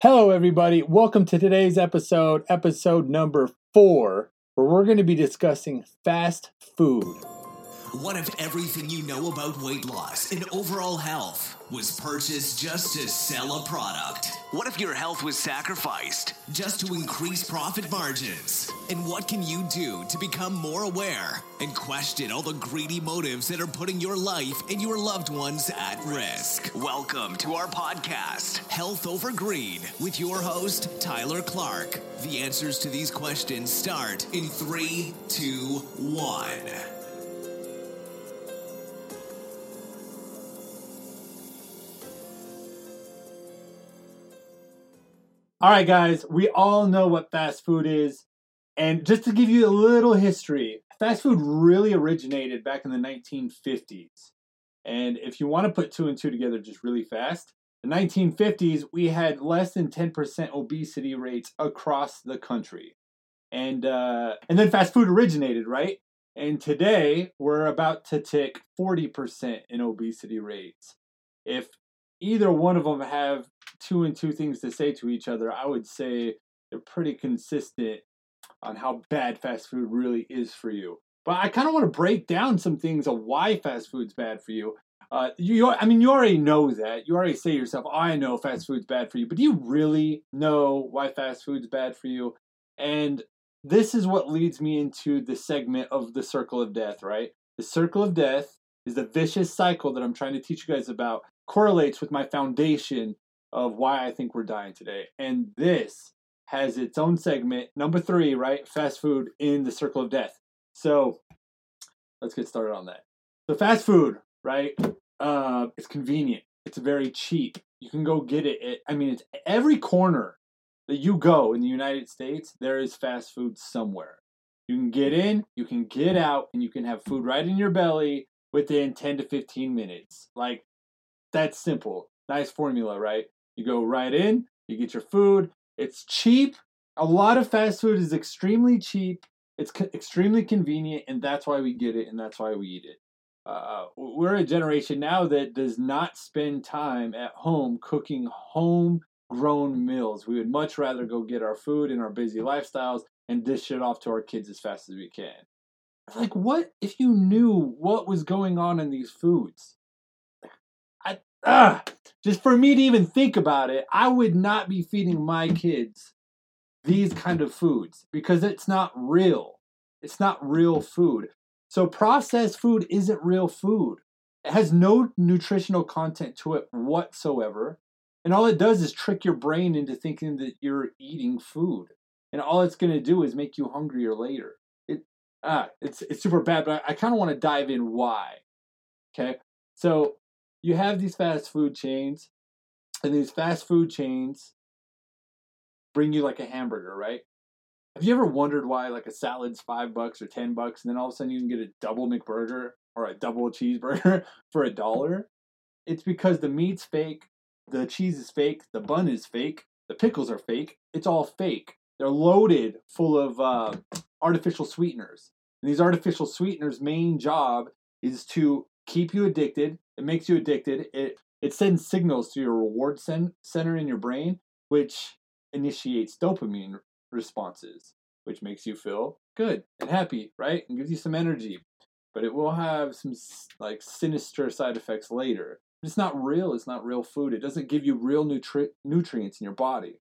Hello, everybody. Welcome to today's episode, episode number four, where we're going to be discussing fast food. What if everything you know about weight loss and overall health was purchased just to sell a product? What if your health was sacrificed just to increase profit margins? And what can you do to become more aware and question all the greedy motives that are putting your life and your loved ones at risk? Welcome to our podcast, Health Over Greed, with your host, Tyler Clark. The answers to these questions start in three, two, one. All right, guys, we all know what fast food is. And just to give you a little history, fast food really originated back in the 1950s. And if you want to put two and two together just really fast, the 1950s, we had less than 10% obesity rates across the country. And, uh, and then fast food originated, right? And today, we're about to tick 40% in obesity rates. If either one of them have two and two things to say to each other, I would say they're pretty consistent on how bad fast food really is for you. But I kind of want to break down some things of why fast food's bad for you. Uh, you, I mean, you already know that. You already say to yourself, "I know fast food's bad for you," but do you really know why fast food's bad for you? And this is what leads me into the segment of the circle of death. Right, the circle of death is the vicious cycle that I'm trying to teach you guys about. Correlates with my foundation of why I think we're dying today. And this has its own segment, number three, right? Fast food in the circle of death. So let's get started on that. So fast food, right? Uh, it's convenient. It's very cheap. You can go get it. I mean, it's every corner that you go in the United States, there is fast food somewhere. You can get in, you can get out, and you can have food right in your belly within 10 to 15 minutes. Like, that's simple. Nice formula, right? You go right in, you get your food. It's cheap. A lot of fast food is extremely cheap. It's co- extremely convenient, and that's why we get it, and that's why we eat it. Uh, we're a generation now that does not spend time at home cooking homegrown meals. We would much rather go get our food in our busy lifestyles and dish it off to our kids as fast as we can. Like, what if you knew what was going on in these foods? I, ah, just for me to even think about it, I would not be feeding my kids these kind of foods because it's not real. It's not real food. So processed food isn't real food. It has no nutritional content to it whatsoever. And all it does is trick your brain into thinking that you're eating food. And all it's going to do is make you hungrier later. It ah, it's it's super bad, but I, I kind of want to dive in why. Okay? So you have these fast food chains, and these fast food chains bring you like a hamburger, right? Have you ever wondered why like a salad's five bucks or ten bucks, and then all of a sudden you can get a double McBurger or a double cheeseburger for a dollar? It's because the meat's fake, the cheese is fake, the bun is fake, the pickles are fake. It's all fake. They're loaded full of uh, artificial sweeteners. And these artificial sweeteners' main job is to keep you addicted. It makes you addicted. It it sends signals to your reward center in your brain, which initiates dopamine responses, which makes you feel good and happy, right? And gives you some energy. But it will have some like sinister side effects later. It's not real. It's not real food. It doesn't give you real nutri- nutrients in your body.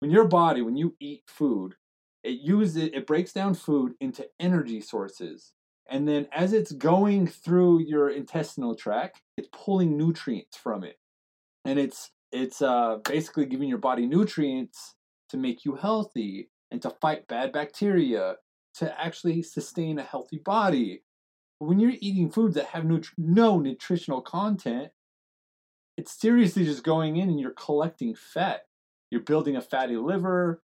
When your body, when you eat food, it uses it breaks down food into energy sources and then as it's going through your intestinal tract, it's pulling nutrients from it. And it's it's uh, basically giving your body nutrients to make you healthy and to fight bad bacteria to actually sustain a healthy body. When you're eating foods that have nutri- no nutritional content, it's seriously just going in and you're collecting fat. You're building a fatty liver.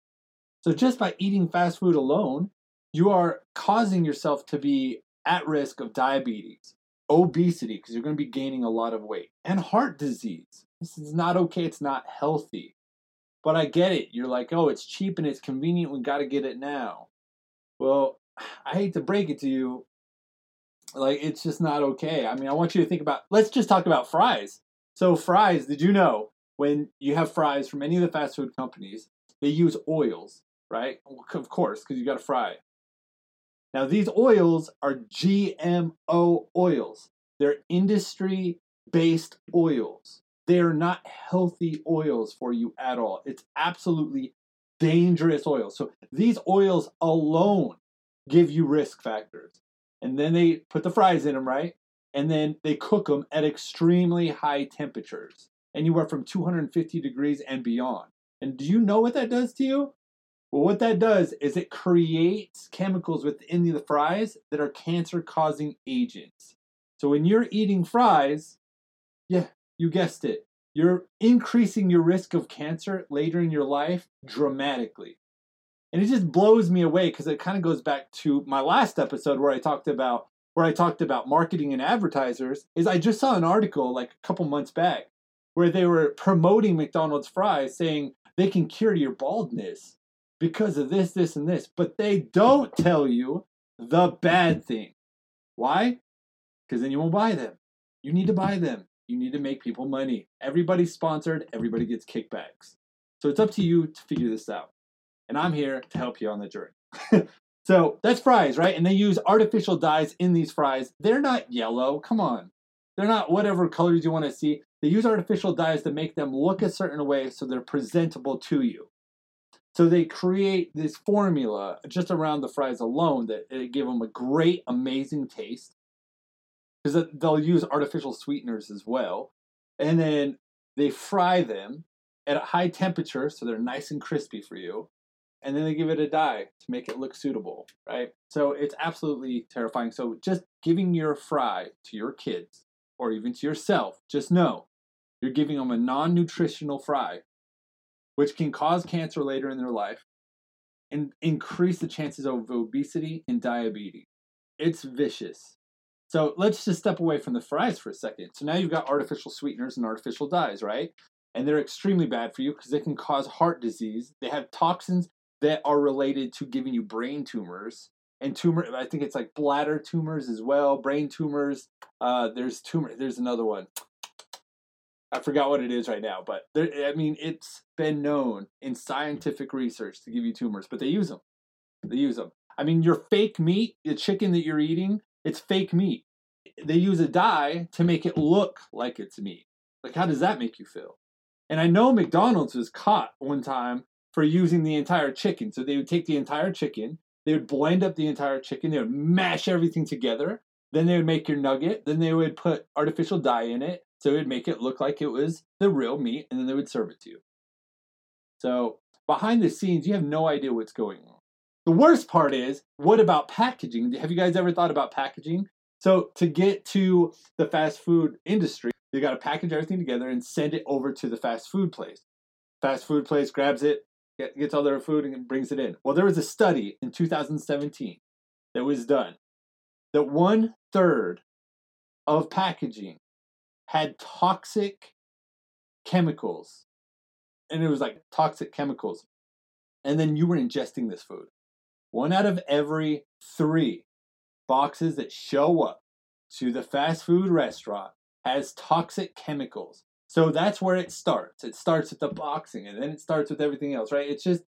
So just by eating fast food alone, you are causing yourself to be at risk of diabetes, obesity, because you're going to be gaining a lot of weight, and heart disease. This is not okay. It's not healthy. But I get it. You're like, oh, it's cheap and it's convenient. We got to get it now. Well, I hate to break it to you. Like, it's just not okay. I mean, I want you to think about, let's just talk about fries. So, fries, did you know when you have fries from any of the fast food companies, they use oils, right? Of course, because you got to fry. Now, these oils are GMO oils. They're industry based oils. They are not healthy oils for you at all. It's absolutely dangerous oil. So these oils alone give you risk factors. And then they put the fries in them, right? And then they cook them at extremely high temperatures, anywhere from 250 degrees and beyond. And do you know what that does to you? Well, what that does is it creates chemicals within the fries that are cancer causing agents. So when you're eating fries, yeah, you guessed it, you're increasing your risk of cancer later in your life dramatically. And it just blows me away because it kind of goes back to my last episode where I talked about where I talked about marketing and advertisers is I just saw an article like a couple months back where they were promoting McDonald's fries saying they can cure your baldness because of this, this, and this. But they don't tell you the bad thing. Why? Because then you won't buy them. You need to buy them. You need to make people money. Everybody's sponsored, everybody gets kickbacks. So it's up to you to figure this out. And I'm here to help you on the journey. so that's fries, right? And they use artificial dyes in these fries. They're not yellow. Come on. They're not whatever colors you want to see. They use artificial dyes to make them look a certain way so they're presentable to you. So they create this formula just around the fries alone that it give them a great, amazing taste. Because they'll use artificial sweeteners as well, and then they fry them at a high temperature so they're nice and crispy for you, and then they give it a dye to make it look suitable, right? So it's absolutely terrifying. So just giving your fry to your kids or even to yourself, just know you're giving them a non-nutritional fry which can cause cancer later in their life and increase the chances of obesity and diabetes. It's vicious. So let's just step away from the fries for a second. So now you've got artificial sweeteners and artificial dyes, right? And they're extremely bad for you because they can cause heart disease. They have toxins that are related to giving you brain tumors and tumor. I think it's like bladder tumors as well, brain tumors. Uh, there's tumor. There's another one. I forgot what it is right now, but there, I mean, it's been known in scientific research to give you tumors, but they use them. They use them. I mean, your fake meat, the chicken that you're eating, it's fake meat. They use a dye to make it look like it's meat. Like, how does that make you feel? And I know McDonald's was caught one time for using the entire chicken. So they would take the entire chicken, they would blend up the entire chicken, they would mash everything together, then they would make your nugget, then they would put artificial dye in it, so it would make it look like it was the real meat, and then they would serve it to you. So behind the scenes, you have no idea what's going on. The worst part is, what about packaging? Have you guys ever thought about packaging? So to get to the fast food industry, you got to package everything together and send it over to the fast food place. Fast food place grabs it, gets all their food and brings it in. Well, there was a study in 2017 that was done that one third of packaging had toxic chemicals. And it was like toxic chemicals. And then you were ingesting this food. One out of every three boxes that show up to the fast food restaurant has toxic chemicals. So that's where it starts. It starts with the boxing and then it starts with everything else, right? It's just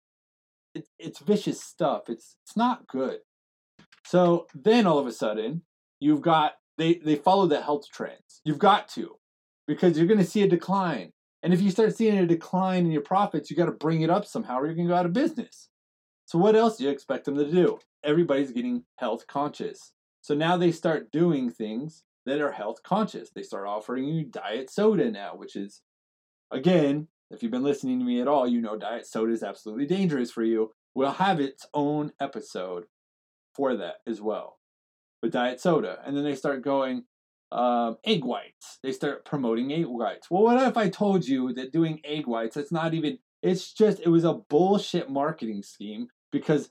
it, it's vicious stuff. It's it's not good. So then all of a sudden, you've got they they follow the health trends. You've got to because you're going to see a decline. And if you start seeing a decline in your profits, you got to bring it up somehow or you're going to go out of business. So what else do you expect them to do? Everybody's getting health conscious. So now they start doing things that are health conscious. They start offering you diet soda now, which is again, if you've been listening to me at all, you know diet soda is absolutely dangerous for you. We'll have its own episode for that as well with diet soda. And then they start going, um, egg whites. They start promoting egg whites. Well, what if I told you that doing egg whites, it's not even, it's just, it was a bullshit marketing scheme because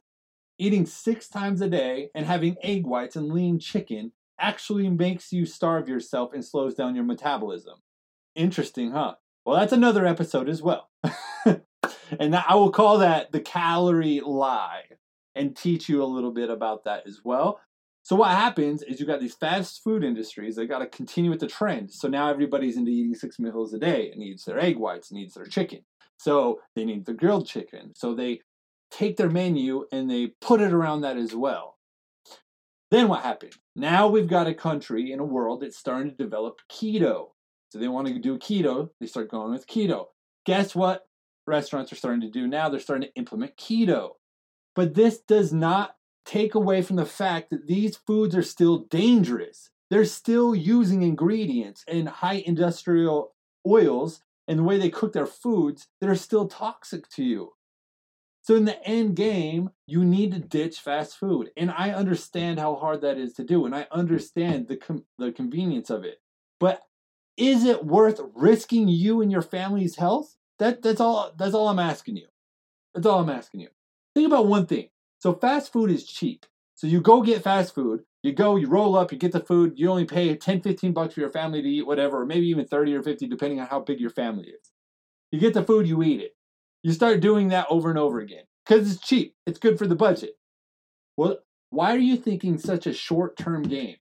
eating six times a day and having egg whites and lean chicken actually makes you starve yourself and slows down your metabolism. Interesting, huh? Well, that's another episode as well. and I will call that the calorie lie and teach you a little bit about that as well. So what happens is you got these fast food industries that got to continue with the trend. So now everybody's into eating six meals a day and needs their egg whites, needs their chicken. So they need the grilled chicken. So they take their menu and they put it around that as well. Then what happened? Now we've got a country in a world that's starting to develop keto. So they want to do keto, they start going with keto. Guess what restaurants are starting to do now? They're starting to implement keto. But this does not take away from the fact that these foods are still dangerous. They're still using ingredients and high industrial oils and the way they cook their foods that are still toxic to you. So in the end game, you need to ditch fast food. And I understand how hard that is to do and I understand the com- the convenience of it. But is it worth risking you and your family's health? That that's all that's all I'm asking you. That's all I'm asking you. Think about one thing. So fast food is cheap. So you go get fast food, you go, you roll up, you get the food, you only pay 10, 15 bucks for your family to eat, whatever, or maybe even 30 or 50, depending on how big your family is. You get the food, you eat it. You start doing that over and over again because it's cheap. It's good for the budget. Well, why are you thinking such a short term game?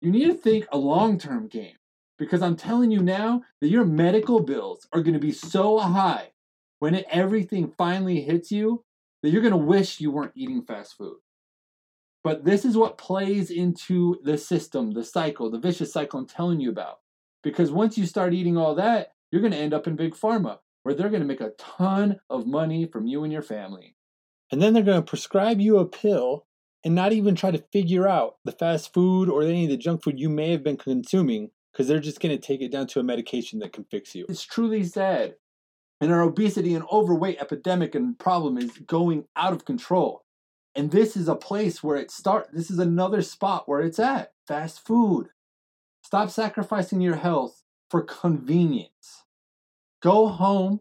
You need to think a long term game because I'm telling you now that your medical bills are going to be so high when everything finally hits you that you're going to wish you weren't eating fast food. But this is what plays into the system, the cycle, the vicious cycle I'm telling you about. Because once you start eating all that, you're going to end up in big pharma where they're going to make a ton of money from you and your family. And then they're going to prescribe you a pill and not even try to figure out the fast food or any of the junk food you may have been consuming because they're just going to take it down to a medication that can fix you. It's truly sad. And our obesity and overweight epidemic and problem is going out of control. And this is a place where it starts. This is another spot where it's at. Fast food. Stop sacrificing your health for convenience. Go home,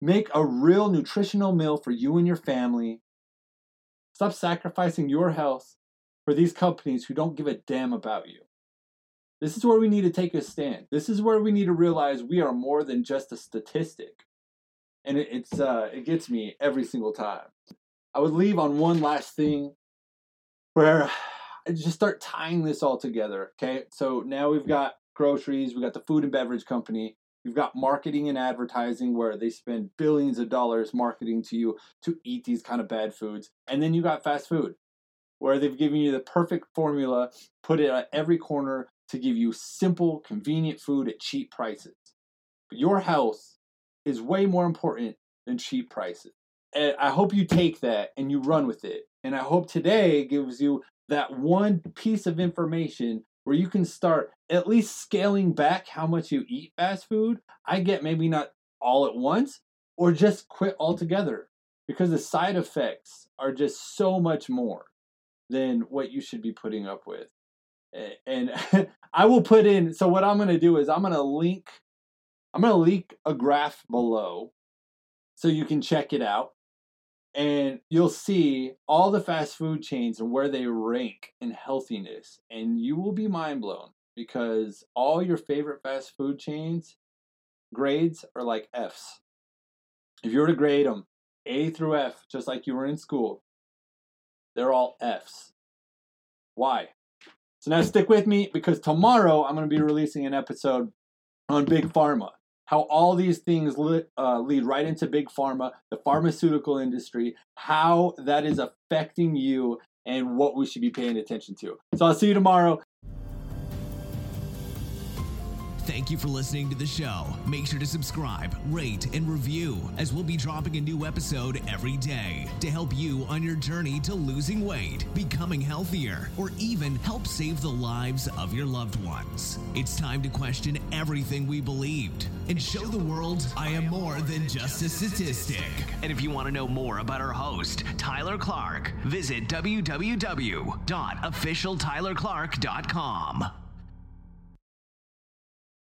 make a real nutritional meal for you and your family. Stop sacrificing your health for these companies who don't give a damn about you. This is where we need to take a stand. This is where we need to realize we are more than just a statistic. And it, it's uh, it gets me every single time. I would leave on one last thing where I just start tying this all together. Okay, so now we've got groceries, we've got the food and beverage company, You've got marketing and advertising where they spend billions of dollars marketing to you to eat these kind of bad foods. And then you got fast food where they've given you the perfect formula, put it at every corner to give you simple, convenient food at cheap prices. But your health is way more important than cheap prices. And I hope you take that and you run with it. And I hope today gives you that one piece of information where you can start at least scaling back how much you eat fast food. I get maybe not all at once or just quit altogether because the side effects are just so much more than what you should be putting up with. And I will put in so what I'm going to do is I'm going to link I'm going to link a graph below so you can check it out and you'll see all the fast food chains and where they rank in healthiness and you will be mind blown because all your favorite fast food chains grades are like f's. If you were to grade them a through f just like you were in school they're all f's. Why? So now stick with me because tomorrow i'm going to be releasing an episode on big pharma how all these things li- uh, lead right into big pharma, the pharmaceutical industry, how that is affecting you, and what we should be paying attention to. So I'll see you tomorrow. Thank you for listening to the show. Make sure to subscribe, rate, and review, as we'll be dropping a new episode every day to help you on your journey to losing weight, becoming healthier, or even help save the lives of your loved ones. It's time to question everything we believed and show the world I am more than just a statistic. And if you want to know more about our host, Tyler Clark, visit www.officialtylerclark.com.